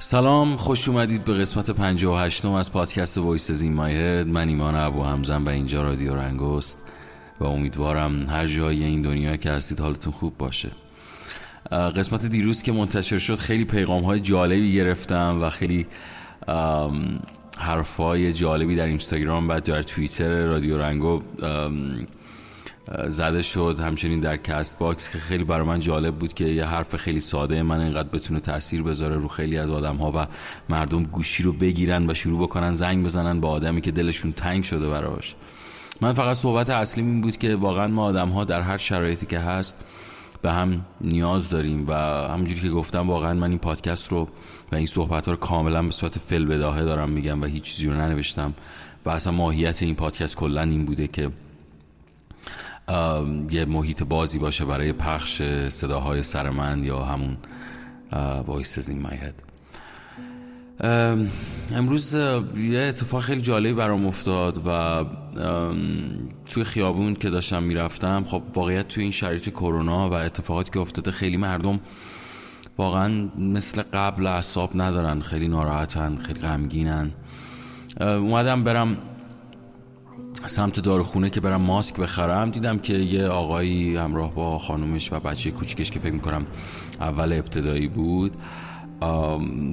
سلام خوش اومدید به قسمت 58 از پادکست Voice In My Head من ایمان ابو همزن و اینجا رادیو رنگست و امیدوارم هر جایی این دنیا که هستید حالتون خوب باشه. قسمت دیروز که منتشر شد خیلی پیغام های جالبی گرفتم و خیلی حرفای جالبی در اینستاگرام و در توییتر رادیو رنگو زده شد. همچنین در Castbox که خیلی برای من جالب بود که یه حرف خیلی ساده من اینقدر بتونه تاثیر بذاره رو خیلی از آدم ها و مردم گوشی رو بگیرن و شروع بکنن زنگ بزنن با آدمی که دلشون تنگ شده براش. من فقط صحبت اصلی این بود که واقعا ما آدم ها در هر شرایطی که هست به هم نیاز داریم و همونجوری که گفتم واقعا من این پادکست رو و این صحبت ها رو کاملا به صورت فل بداهه دارم میگم و هیچ چیزی رو ننوشتم و اصلا ماهیت این پادکست کلا این بوده که یه محیط بازی باشه برای پخش صداهای سر من یا همون وایسز این مایهد امروز یه اتفاق خیلی جالبی برام افتاد و توی خیابون که داشتم می‌رفتم خب واقعیت توی این شرایط کرونا و اتفاقاتی که افتاده خیلی مردم واقعا مثل قبل اعصاب ندارن خیلی ناراحتن خیلی غمگینن. اومدم برم سمت داروخونه که برم ماسک بخرم دیدم که یه آقایی همراه با خانومش و بچه کوچیکش که فکر می‌کنم اول ابتدایی بود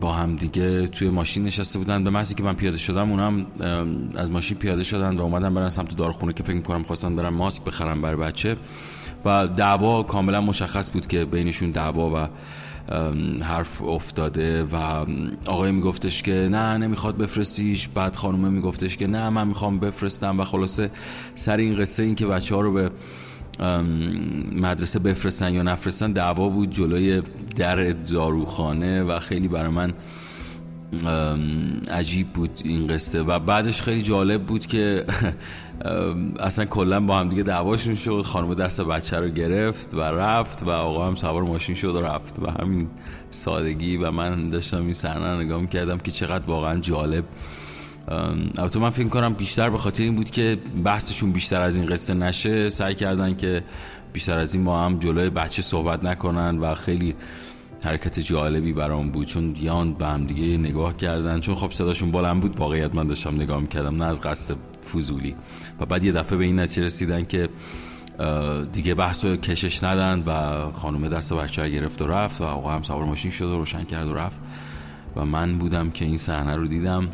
با هم دیگه توی ماشین نشسته بودن. به محضی که من پیاده شدم اونم از ماشین پیاده شدن و اومدن برن سمت داروخونه که فکر می‌کنم خواستن برن ماسک بخرم برای بچه. و دعوا کاملا مشخص بود که بینشون دعوا و حرف افتاده و آقای میگفتش که نه نمی‌خواد بفرستیش. بعد خانومه میگفتش که نه من می‌خوام بفرستم. و خلاصه سر این قصه این که بچه ها رو به مدرسه بفرستن یا نفرستن دعوا بود جلوی در داروخانه و خیلی برای من عجیب بود این قصه. و بعدش خیلی جالب بود که اصلا کلا با هم دیگه دعواشون شد. خانم دست بچه رو گرفت و رفت و آقا هم سوار ماشین شد و رفت. و همین سادگی و من داشتم این صحنه نگاه کردم که چقدر واقعا جالب. البته من فکر کنم بیشتر به خاطر این بود که بحثشون بیشتر از این قصه نشه. سعی کردن که بیشتر از این با هم جلوی بچه صحبت نکنن و خیلی حرکت جالبی برام بود چون دیان به هم دیگه نگاه کردن. چون خب صداشون بلند بود واقعیت من داشتم نگاه می‌کردم نه از قصد فضولی. و بعد یه دفعه به این نتیجه رسیدن که دیگه بحث رو کشش ندن و خانم دست بچه گرفت و رفت و آقا هم سوار ماشین شد و روشن کرد و رفت. و من بودم که این صحنه رو دیدم.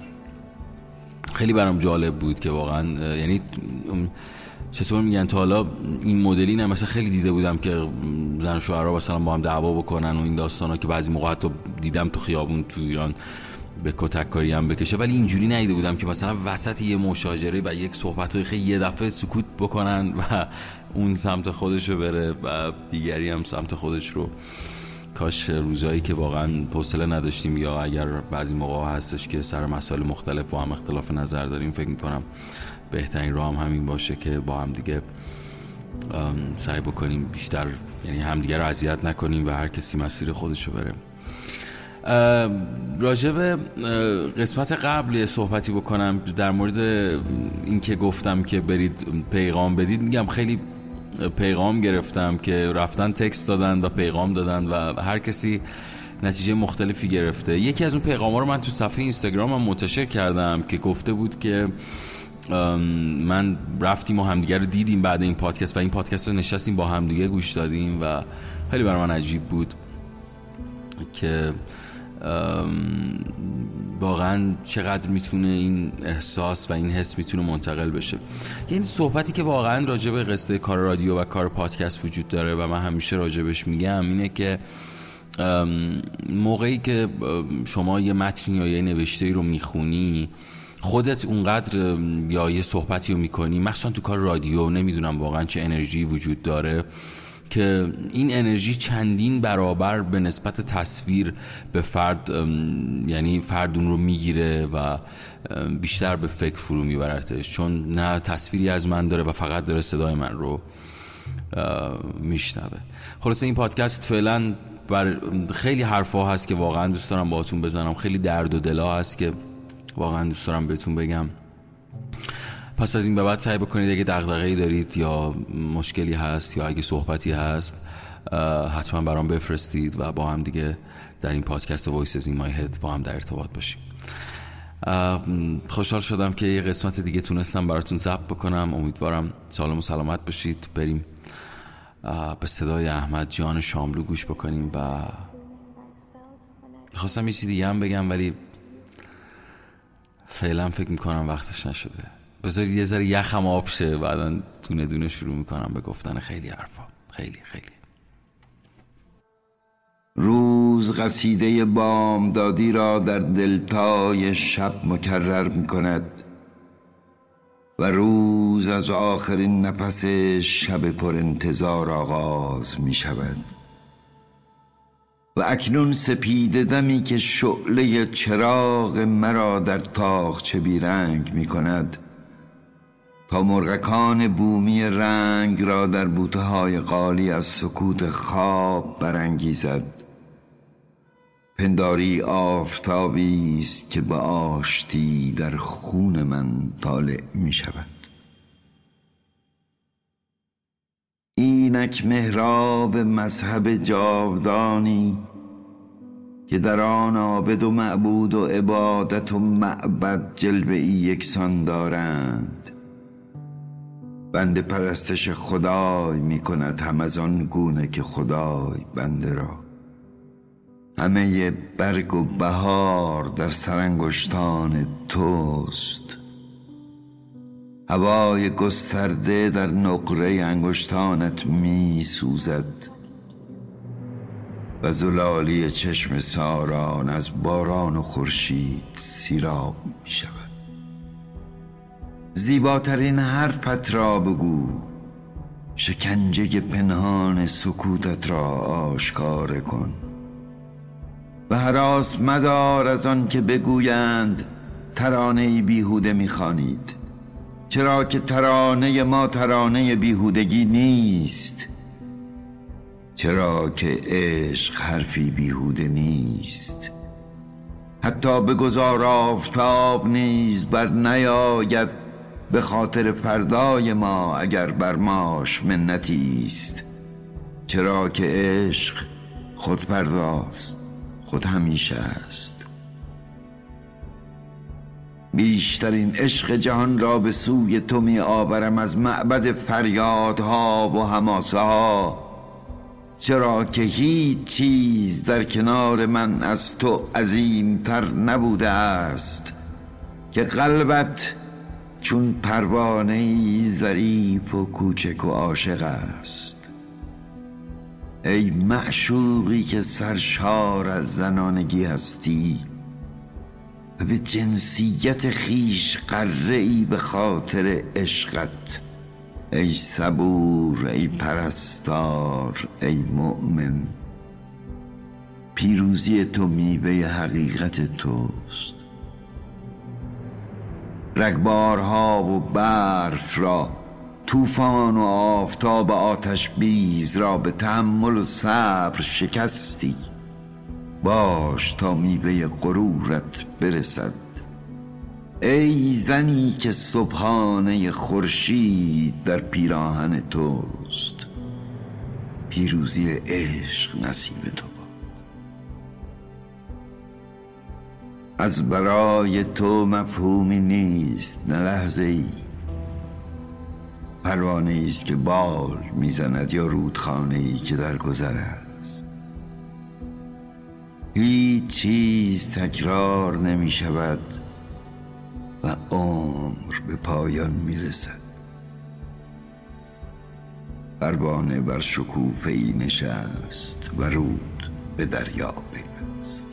خیلی برام جالب بود که واقعا یعنی چطور میگن؟ تا حالا این مدلی نه مثلا خیلی دیده بودم که زن شوهرها مثلا با هم دعوا بکنن و این داستانا که بعضی موقع حتی دیدم تو خیابون تو ایران به کتک کاری هم بکشه. ولی اینجوری ندیده بودم که مثلا وسط یه مشاجره و یک صحبت های خیلی یه دفعه سکوت بکنن و اون سمت خودش رو بره و دیگری هم سمت خودش رو کاش روزایی که واقعا حوصله نداشتیم یا اگر بعضی موقع هستش که سر مسائل مختلف و هم اختلاف نظر داریم فکر می‌کنم بهترین راه هم همین باشه که با هم دیگه سعی بکنیم بیشتر یعنی همدیگه رو اذیت نکنیم و هر کسی مسیر خودش رو بره. راجب قسمت قبل صحبتی بکنم در مورد اینکه گفتم که برید پیغام بدید میگم خیلی پیغام گرفتم که رفتن تکست دادن و پیغام دادن و هر کسی نتیجه مختلفی گرفته. یکی از اون پیغام ها رو من تو صفحه اینستاگرام هم منتشر کردم که گفته بود که من رفتیم و همدیگه رو دیدیم بعد این پادکست و این پادکست رو نشستیم با همدیگه گوش دادیم و خیلی برای من عجیب بود که واقعا چقدر می‌تونه این احساس و این حس می‌تونه منتقل بشه. یعنی صحبتی که واقعا راجع به قصه کار رادیو و کار پادکست وجود داره و من همیشه راجبش میگم اینه که موقعی که شما یه متنی یا یه نوشته رو می‌خونی خودت اونقدر یا یه صحبتی رو می‌کنی مخصوصا تو کار رادیو نمی‌دونم واقعا چه انرژی وجود داره. که این انرژی چندین برابر به نسبت تصویر به فرد یعنی فردون رو می‌گیره و بیشتر به فکر فرو میبرتش چون نه تصویری از من داره و فقط داره صدای من رو میشنوه. خلاصه این پادکست فعلا بر خیلی حرفا هست که واقعا دوست دارم باهاتون بزنم. خیلی درد و دلا هست که واقعا دوست دارم بهتون بگم. پس از این به بعد سعی بکنید اگه دغدغه‌ای دارید یا مشکلی هست یا اگه صحبتی هست حتما برام بفرستید و با هم دیگه در این پادکست وایسز این مای هد با هم در ارتباط باشیم. خوشحال شدم که یه قسمت دیگه تونستم براتون ضبط بکنم. امیدوارم سالم و سلامت باشید. بریم به صدای احمد جان شاملو گوش بکنیم و خواستم یه چیزی دیگه هم بگم ولی فعلا فکر می‌کنم وقتش نشده. بذارید یه ذره یخم آب شه بعدا دونه دونه شروع می‌کنم به گفتن خیلی حرفا. خیلی خیلی. روز قصیده بامدادی را در دلتای شب مکرر می کند و روز از آخرین نفس شب پر انتظار آغاز می شود و اکنون سپیده دمی که شعله چراغ مرا در تاخچه بیرنگ می کند تا مرغکان بومی رنگ را در بوته های قالی از سکوت خواب برانگیزد. پنداری آفتابی است که به آشتی در خون من طالع می شود. اینک مهراب مذهب جاودانی که در آن عابد و معبود و عبادت و معبد جلوه ای یکسان دارند. بنده پرستش خدای می کند هم از آن گونه که خدای بنده را. همه برگ و بهار در سرانگشتان توست. هوای گسترده در نقره انگشتانت می سوزد. و زلالی چشم ساران از باران و خورشید سیراب می شود. زیباترین حرفت را بگو. شکنجه پنهان سکوتت را آشکار کن. و حراس مدار از آن که بگویند ترانه بیهوده می‌خوانید. چرا که ترانه ما ترانه بیهودگی نیست. چرا که عشق حرفی بیهوده نیست. حتی به گذار آفتاب نیز بر نیاید به خاطر فردای ما اگر بر ماش منتی است. چرا که عشق خود پرداست خود همیشه است. بیشترین عشق جهان را به سوی تو می آورم از معبد فریادها و هماسه ها چرا که هیچ چیز در کنار من از تو عظیمتر نبوده است. که قلبت چون پروانه ظریف و کوچک و عاشق است. ای معشوقی که سرشار از زنانگی هستی و به جنسیت خیش قره ای به خاطر عشقت ای صبور ای پرستار ای مؤمن پیروزی تو میوه حقیقت توست. رگبارها و برف را طوفان و آفتاب آتش بیز را به تحمل و صبر شکستی. باش تا میوه غرورت برسد. ای زنی که صبحانه خورشید در پیراهن توست پیروزی عشق نصیب تو. از برای تو مفهومی نیست نه لحظه ای پروانه که بال می‌زند یا رودخانه ای که در گذر است. هیچ چیز تکرار نمی شود و عمر به پایان می رسد پروانه بر شکوفه ای نشست و رود به دریا پیوست.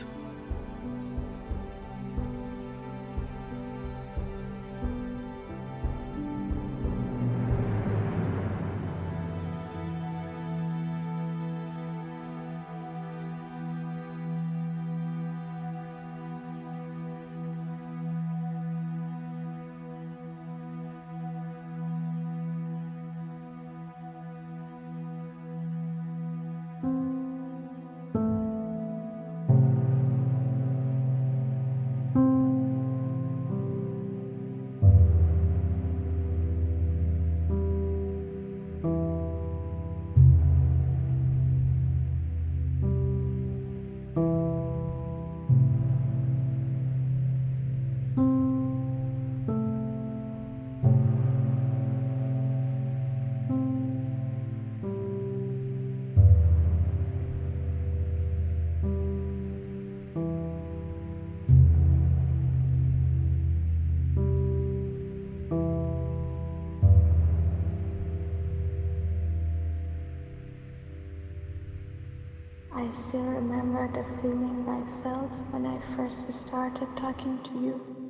Still remember the feeling I felt when I first started talking to you.